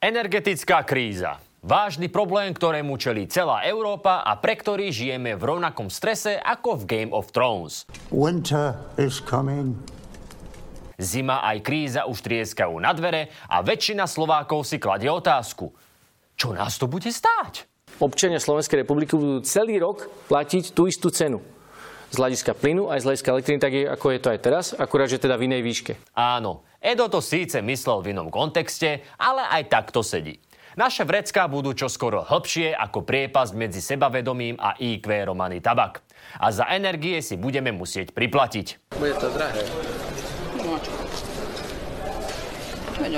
Energetická kríza. Vážny problém, ktorému čelí celá Európa a pre ktorý žijeme v rovnakom strese ako v Game of Thrones. Winter is coming. Zima aj kríza už trieskajú na dvere a väčšina Slovákov si kladie otázku. Čo nás to bude stáť? Občania Slovenskej republiky budú celý rok platiť tú istú cenu. Z hľadiska plynu aj z hľadiska elektriny, tak je, ako je to aj teraz, akurát, že teda v inej výške. Áno, Edo to síce myslel v inom kontexte, ale aj tak to sedí. Naše vrecká budú čoskoro hlbšie ako priepasť medzi sebavedomím a IQ Romany Tabak. A za energie si budeme musieť priplatiť. Bude to drahé. No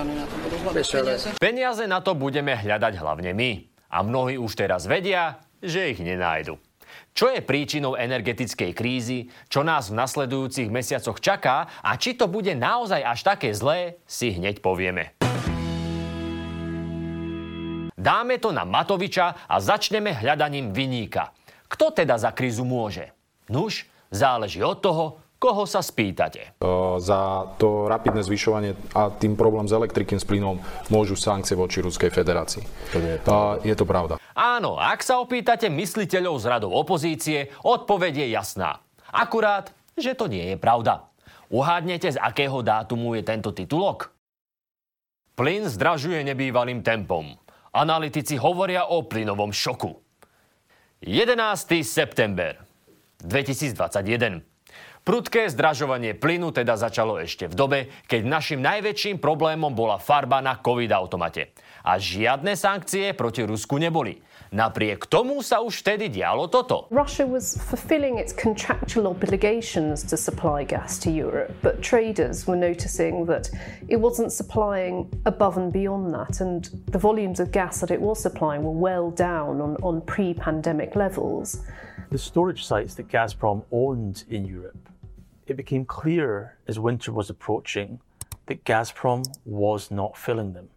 na to budú hľadať peniaze. Peniaze na to budeme hľadať hlavne my. A mnohí už teraz vedia, že ich nenájdu. Čo je príčinou energetickej krízy, čo nás v nasledujúcich mesiacoch čaká a či to bude naozaj až také zlé, si hneď povieme. Dáme to na Matoviča a začneme hľadaním viníka. Kto teda za krízu môže? Nuž, záleží od toho, koho sa spýtate. za to rapidné zvyšovanie a tým problém s elektrikým s plynom môžu sankcie voči Ruskej federácii. A je to pravda. Áno, ak sa opýtate mysliteľov z radov opozície, odpoveď je jasná. Akurát, že to nie je pravda. Uhádnete, z akého dátumu je tento titulok? Plyn zdražuje nebývalým tempom. Analytici hovoria o plynovom šoku. 11. september 2021. Prudké zdražovanie plynu teda začalo ešte v dobe, keď našim najväčším problémom bola farba na COVID-automate. A žiadne sankcie proti Rusku neboli. Napriek tomu sa už vtedy dialo toto. Russia was fulfilling its contractual obligations to supply gas to Europe, but traders were noticing that it wasn't supplying above and beyond that, and the volumes of gas that it was supplying were well down on, on pre pandemic levels. the storage sites that Gazprom owned in Europe, it became clear as winter was approaching that Gazprom was not filling them.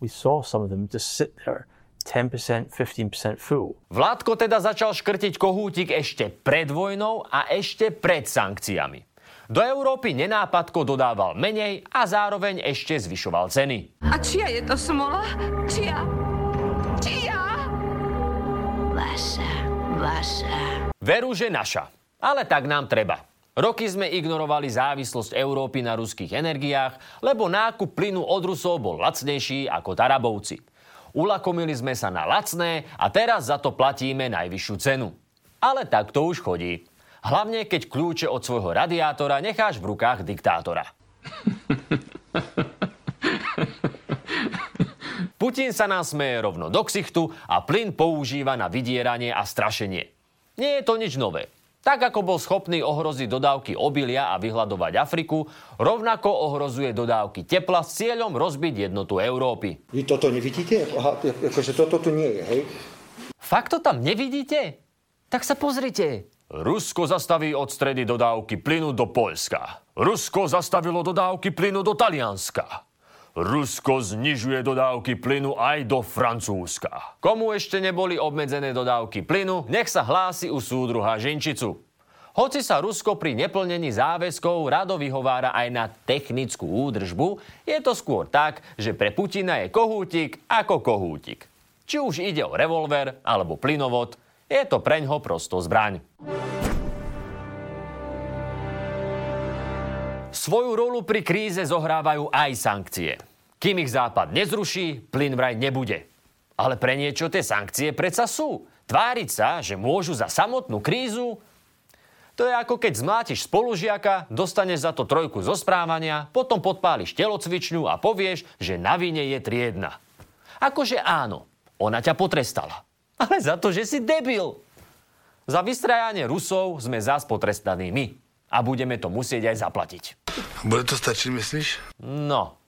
We saw some of them just sit there 10%, 15% full. Vládko teda začal škrtiť kohútik ešte pred vojnou a ešte pred sankciami. Do Európy nenápadko dodával menej a zároveň ešte zvyšoval ceny. A čia je to smola? Čia? Čia? Vaša, vaša. Veru, že naša. Ale tak nám treba. Roky sme ignorovali závislosť Európy na ruských energiách, lebo nákup plynu od Rusov bol lacnejší ako Tarabovci. Ulakomili sme sa na lacné a teraz za to platíme najvyššiu cenu. Ale tak to už chodí. Hlavne, keď kľúče od svojho radiátora necháš v rukách diktátora. Putin sa nám smeje rovno do ksichtu a plyn používa na vydieranie a strašenie. Nie je to nič nové. Tak ako bol schopný ohroziť dodávky obilia a vyhľadovať Afriku, rovnako ohrozuje dodávky tepla s cieľom rozbiť jednotu Európy. Vy toto nevidíte? Aha, akože toto tu nie je, hej? Fakt to tam nevidíte? Tak sa pozrite. Rusko zastaví od stredy dodávky plynu do Poľska. Rusko zastavilo dodávky plynu do Talianska. Rusko znižuje dodávky plynu aj do Francúzska. Komu ešte neboli obmedzené dodávky plynu, nech sa hlási u súdruha Žinčicu. Hoci sa Rusko pri neplnení záväzkov rado vyhovára aj na technickú údržbu, je to skôr tak, že pre Putina je kohútik ako kohútik. Či už ide o revolver alebo plynovod, je to preňho prosto zbraň. Svoju rolu pri kríze zohrávajú aj sankcie. Kým ich Západ nezruší, plyn vraj nebude. Ale pre niečo tie sankcie predsa sú. Tváriť sa, že môžu za samotnú krízu, to je ako keď zmlátiš spolužiaka, dostaneš za to trojku zo správania, potom podpáliš telocvičňu a povieš, že na vine je triedna. Akože áno, ona ťa potrestala. Ale za to, že si debil. Za vystrajanie Rusov sme zás potrestaní my. A budeme to musieť aj zaplatiť. Bude to stačiť, myslíš? No.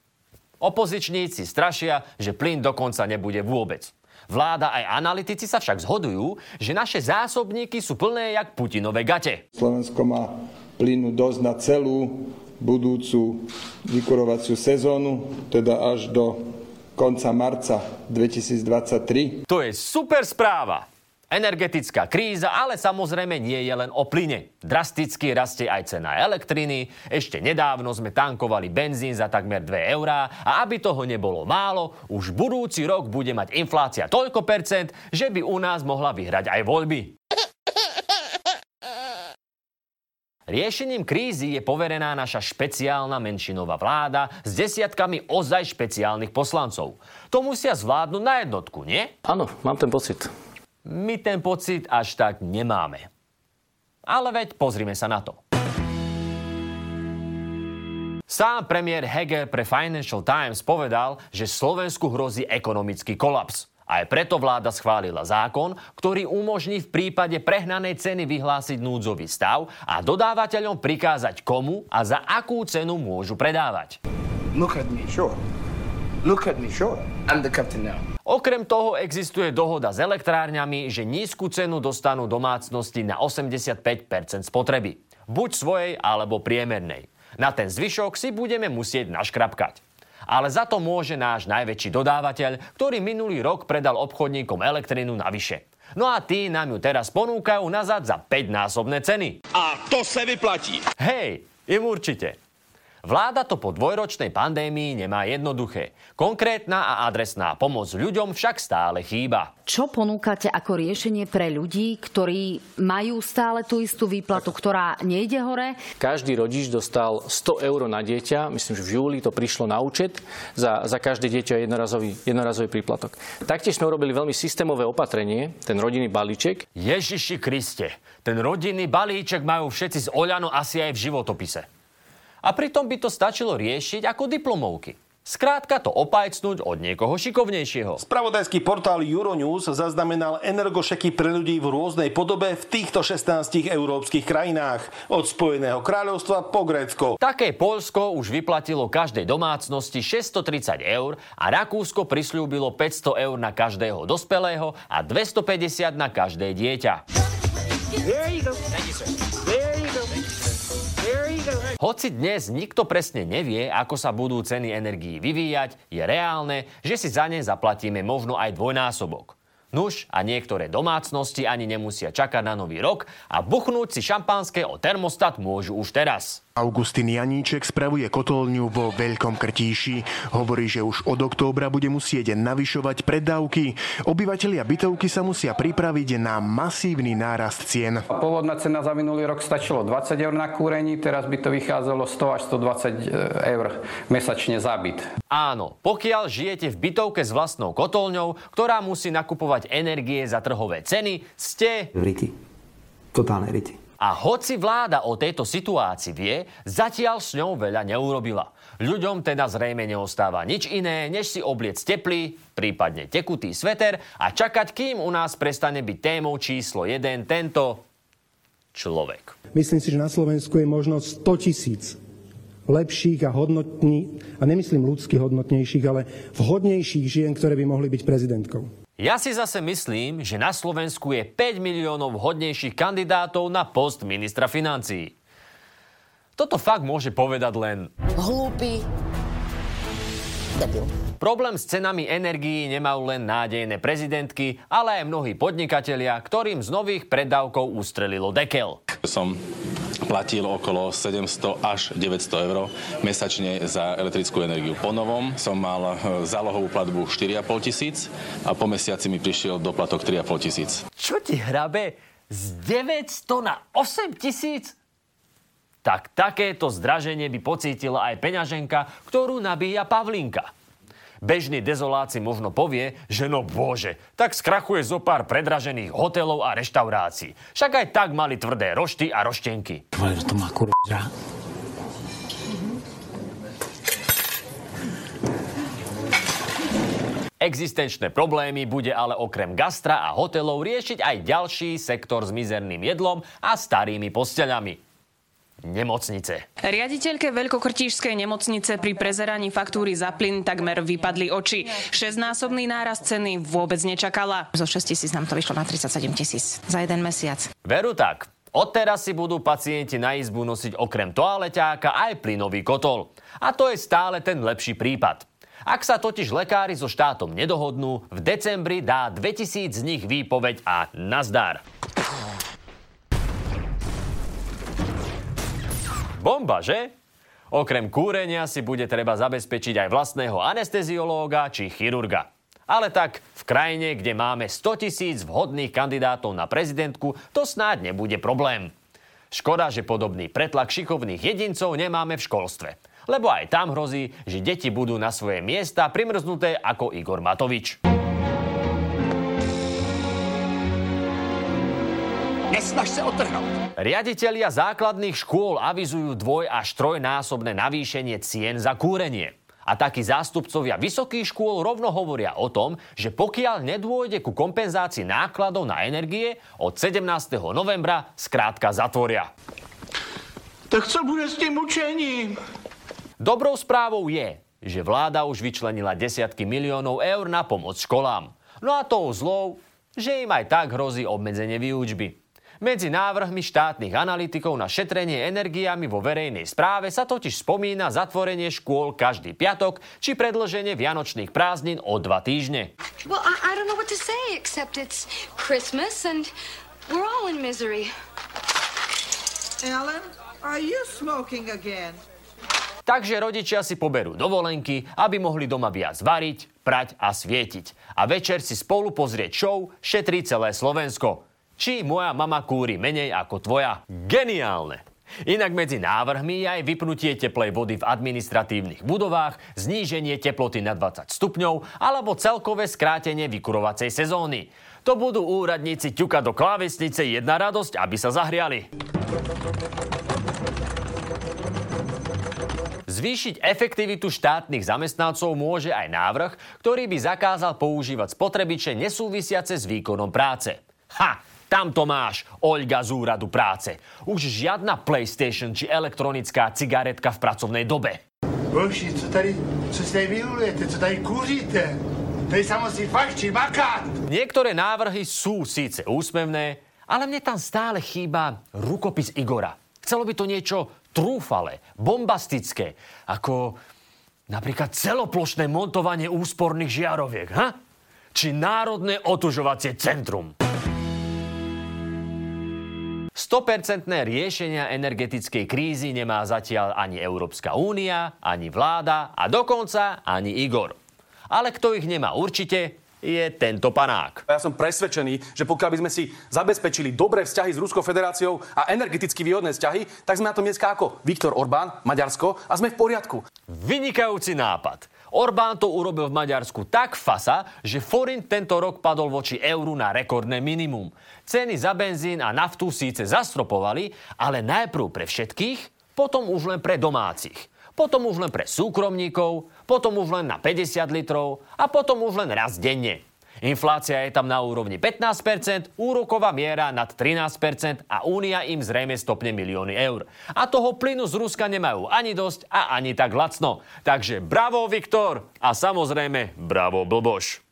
Opozičníci strašia, že plyn dokonca nebude vôbec. Vláda aj analytici sa však zhodujú, že naše zásobníky sú plné jak Putinové gate. Slovensko má plynu dosť na celú budúcu vykurovaciu sezónu, teda až do konca marca 2023. To je super správa. Energetická kríza ale samozrejme nie je len o plyne. Drasticky rastie aj cena elektriny, ešte nedávno sme tankovali benzín za takmer 2 eurá a aby toho nebolo málo, už budúci rok bude mať inflácia toľko percent, že by u nás mohla vyhrať aj voľby. Riešením krízy je poverená naša špeciálna menšinová vláda s desiatkami ozaj špeciálnych poslancov. To musia zvládnuť na jednotku, nie? Áno, mám ten pocit. My ten pocit až tak nemáme. Ale veď pozrime sa na to. Sám premiér Heger pre Financial Times povedal, že Slovensku hrozí ekonomický kolaps. Aj preto vláda schválila zákon, ktorý umožní v prípade prehnanej ceny vyhlásiť núdzový stav a dodávateľom prikázať komu a za akú cenu môžu predávať. Look at me. Sure. Look at me. Sure. I'm the captain now. Okrem toho existuje dohoda s elektrárňami, že nízku cenu dostanú domácnosti na 85% spotreby. Buď svojej alebo priemernej. Na ten zvyšok si budeme musieť naškrapkať. Ale za to môže náš najväčší dodávateľ, ktorý minulý rok predal obchodníkom elektrinu navyše. No a tí nám ju teraz ponúkajú nazad za 5-násobné ceny. A to sa vyplatí. Hej, im určite. Vláda to po dvojročnej pandémii nemá jednoduché. Konkrétna a adresná pomoc ľuďom však stále chýba. Čo ponúkate ako riešenie pre ľudí, ktorí majú stále tú istú výplatu, ktorá nejde hore? Každý rodič dostal 100 eur na dieťa, myslím, že v júli to prišlo na účet, za, za každé dieťa jednorazový, jednorazový príplatok. Taktiež sme urobili veľmi systémové opatrenie, ten rodinný balíček. Ježiši Kriste, ten rodinný balíček majú všetci z Oľano asi aj v životopise. A pritom by to stačilo riešiť ako diplomovky. Skrátka to opajcnúť od niekoho šikovnejšieho. Spravodajský portál Euronews zaznamenal energošeky pre ľudí v rôznej podobe v týchto 16 európskych krajinách. Od Spojeného kráľovstva po Grécko. Také Polsko už vyplatilo každej domácnosti 630 eur a Rakúsko prisľúbilo 500 eur na každého dospelého a 250 na každé dieťa. There you go. Thank you, sir. There you go. Hoci dnes nikto presne nevie, ako sa budú ceny energií vyvíjať, je reálne, že si za ne zaplatíme možno aj dvojnásobok. Nuž a niektoré domácnosti ani nemusia čakať na nový rok a buchnúť si šampanské o termostat môžu už teraz. Augustín Janíček spravuje kotolňu vo Veľkom Krtíši. Hovorí, že už od októbra bude musieť navyšovať preddávky. Obyvatelia bytovky sa musia pripraviť na masívny nárast cien. Pôvodná cena za minulý rok stačilo 20 eur na kúrení, teraz by to vychádzalo 100 až 120 eur mesačne za byt. Áno, pokiaľ žijete v bytovke s vlastnou kotolňou, ktorá musí nakupovať energie za trhové ceny, ste... Riti. Totálne riti. A hoci vláda o tejto situácii vie, zatiaľ s ňou veľa neurobila. Ľuďom teda zrejme neostáva nič iné, než si obliec teplý, prípadne tekutý sveter a čakať, kým u nás prestane byť témou číslo 1 tento človek. Myslím si, že na Slovensku je možno 100 tisíc lepších a hodnotní, a nemyslím ľudsky hodnotnejších, ale vhodnejších žien, ktoré by mohli byť prezidentkou. Ja si zase myslím, že na Slovensku je 5 miliónov vhodnejších kandidátov na post ministra financií. Toto fakt môže povedať len... Hlúpy. Debil. Problém s cenami energií nemajú len nádejné prezidentky, ale aj mnohí podnikatelia, ktorým z nových preddavkov ustrelilo dekel. Som platil okolo 700 až 900 eur mesačne za elektrickú energiu. Po novom som mal e, zálohovú platbu 4,5 tisíc a po mesiaci mi prišiel doplatok 3,5 tisíc. Čo ti hrabe? Z 900 na 8 tisíc? Tak takéto zdraženie by pocítila aj peňaženka, ktorú nabíja Pavlinka. Bežný dezoláci možno povie, že no bože, tak skrachuje zo pár predražených hotelov a reštaurácií. Však aj tak mali tvrdé rošty a roštenky. To má kurva. Existenčné problémy bude ale okrem gastra a hotelov riešiť aj ďalší sektor s mizerným jedlom a starými posteľami nemocnice. Riaditeľke Veľkokrtížskej nemocnice pri prezeraní faktúry za plyn takmer vypadli oči. Šestnásobný náraz ceny vôbec nečakala. Zo 6 tisíc nám to vyšlo na 37 tisíc za jeden mesiac. Veru tak. Odteraz si budú pacienti na izbu nosiť okrem toaleťáka aj plynový kotol. A to je stále ten lepší prípad. Ak sa totiž lekári so štátom nedohodnú, v decembri dá 2000 z nich výpoveď a nazdar. Bomba, že? Okrem kúrenia si bude treba zabezpečiť aj vlastného anesteziológa či chirurga. Ale tak v krajine, kde máme 100 tisíc vhodných kandidátov na prezidentku, to snáď nebude problém. Škoda, že podobný pretlak šikovných jedincov nemáme v školstve. Lebo aj tam hrozí, že deti budú na svoje miesta primrznuté ako Igor Matovič. Nesnaž sa otrhnúť. Riaditelia základných škôl avizujú dvoj až trojnásobné navýšenie cien za kúrenie. A takí zástupcovia vysokých škôl rovno hovoria o tom, že pokiaľ nedôjde ku kompenzácii nákladov na energie, od 17. novembra skrátka zatvoria. Tak co bude s tým učením? Dobrou správou je, že vláda už vyčlenila desiatky miliónov eur na pomoc školám. No a tou zlou, že im aj tak hrozí obmedzenie výučby. Medzi návrhmi štátnych analytikov na šetrenie energiami vo verejnej správe sa totiž spomína zatvorenie škôl každý piatok či predlženie vianočných prázdnin o dva týždne. Well, I, I don't know what to say except it's Christmas and we're all in misery. Alan, are you smoking again? Takže rodičia si poberú dovolenky, aby mohli doma viac variť, prať a svietiť. A večer si spolu pozrieť show Šetrí celé Slovensko. Či moja mama kúri menej ako tvoja? Geniálne! Inak medzi návrhmi je aj vypnutie teplej vody v administratívnych budovách, zníženie teploty na 20 stupňov alebo celkové skrátenie vykurovacej sezóny. To budú úradníci ťukať do klávesnice jedna radosť, aby sa zahriali. Zvýšiť efektivitu štátnych zamestnancov môže aj návrh, ktorý by zakázal používať spotrebiče nesúvisiace s výkonom práce. Ha! Tam to máš, Oľga z úradu práce. Už žiadna PlayStation či elektronická cigaretka v pracovnej dobe. Boži, co tady, co si tady vyrulujete, co tady kúřite? Tady sa musí fakt či makať. Niektoré návrhy sú síce úsmevné, ale mne tam stále chýba rukopis Igora. Chcelo by to niečo trúfale, bombastické, ako napríklad celoplošné montovanie úsporných žiaroviek, ha? Či Národné otužovacie centrum. 100% riešenia energetickej krízy nemá zatiaľ ani Európska únia, ani vláda a dokonca ani Igor. Ale kto ich nemá určite, je tento panák. Ja som presvedčený, že pokiaľ by sme si zabezpečili dobré vzťahy s Ruskou federáciou a energeticky výhodné vzťahy, tak sme na tom dneska ako Viktor Orbán, Maďarsko a sme v poriadku. Vynikajúci nápad. Orbán to urobil v Maďarsku tak fasa, že forint tento rok padol voči euru na rekordné minimum. Ceny za benzín a naftu síce zastropovali, ale najprv pre všetkých, potom už len pre domácich. Potom už len pre súkromníkov, potom už len na 50 litrov a potom už len raz denne. Inflácia je tam na úrovni 15%, úroková miera nad 13% a Únia im zrejme stopne milióny eur. A toho plynu z Ruska nemajú ani dosť a ani tak lacno. Takže bravo Viktor a samozrejme bravo Blboš.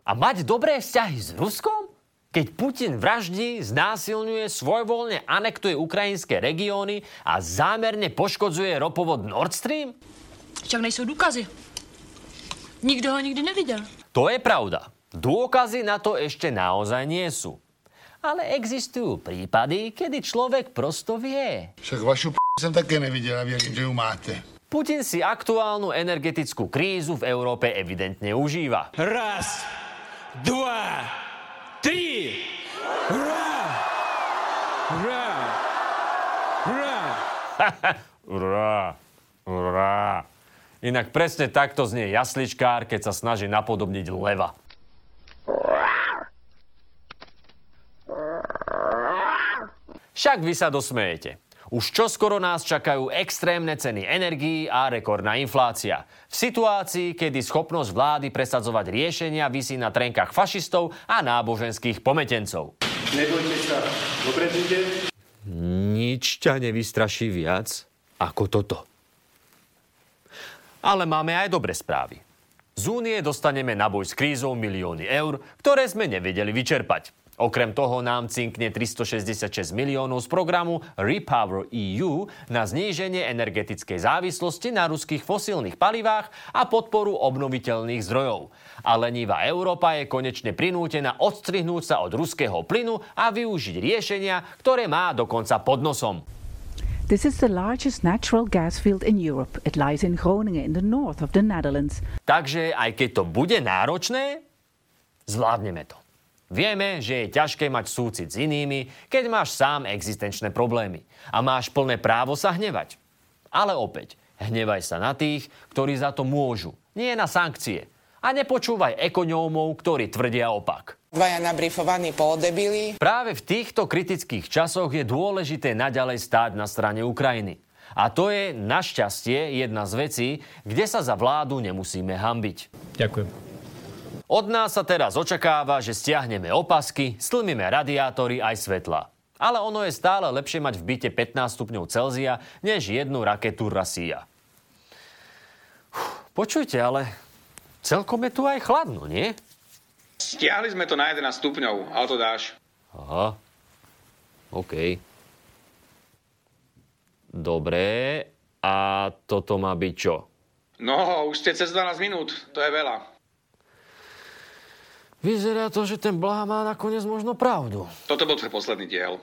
A mať dobré vzťahy s Ruskom? Keď Putin vraždí, znásilňuje, svojvoľne anektuje ukrajinské regióny a zámerne poškodzuje ropovod Nord Stream? Však nejsou důkazy. Nikto ho nikdy nevidel. To je pravda. Dôkazy na to ešte naozaj nie sú. Ale existujú prípady, kedy človek prosto vie. Však vašu p*** som také nevidel a viem, že ju máte. Putin si aktuálnu energetickú krízu v Európe evidentne užíva. Raz, dva, tri. Hurá! Hurá! Hurá! Hurá! Hurá! Inak presne takto znie jasličkár, keď sa snaží napodobniť leva. Však vy sa dosmejete. Už čoskoro nás čakajú extrémne ceny energií a rekordná inflácia. V situácii, kedy schopnosť vlády presadzovať riešenia vysí na trenkách fašistov a náboženských pometencov. Nebojte sa, dobre bude? Nič ťa nevystraší viac ako toto. Ale máme aj dobré správy. Z únie dostaneme na boj s krízou milióny eur, ktoré sme nevedeli vyčerpať. Okrem toho nám cinkne 366 miliónov z programu Repower EU na zníženie energetickej závislosti na ruských fosílnych palivách a podporu obnoviteľných zdrojov. A lenivá Európa je konečne prinútená odstrihnúť sa od ruského plynu a využiť riešenia, ktoré má dokonca pod nosom. This is the largest natural gas field in Europe. It lies in Groningen in the north of the Netherlands. Takže aj keď to bude náročné, zvládneme to. Vieme, že je ťažké mať súcit s inými, keď máš sám existenčné problémy. A máš plné právo sa hnevať. Ale opäť, hnevaj sa na tých, ktorí za to môžu. Nie na sankcie. A nepočúvaj ekonomov, ktorí tvrdia opak. Dvaja nabrifovaní polodebili. Práve v týchto kritických časoch je dôležité naďalej stáť na strane Ukrajiny. A to je našťastie jedna z vecí, kde sa za vládu nemusíme hambiť. Ďakujem. Od nás sa teraz očakáva, že stiahneme opasky, stlmíme radiátory aj svetla. Ale ono je stále lepšie mať v byte 15 stupňov Celzia, než jednu raketu Rasia. Počujte, ale celkom je tu aj chladno, nie? Stiahli sme to na 11 stupňov, ale to dáš. Aha. OK. Dobre. A toto má byť čo? No, už ste cez 12 minút, to je veľa. Vyzerá to, že ten Blaha má nakoniec možno pravdu. Toto bol tvoj posledný diel.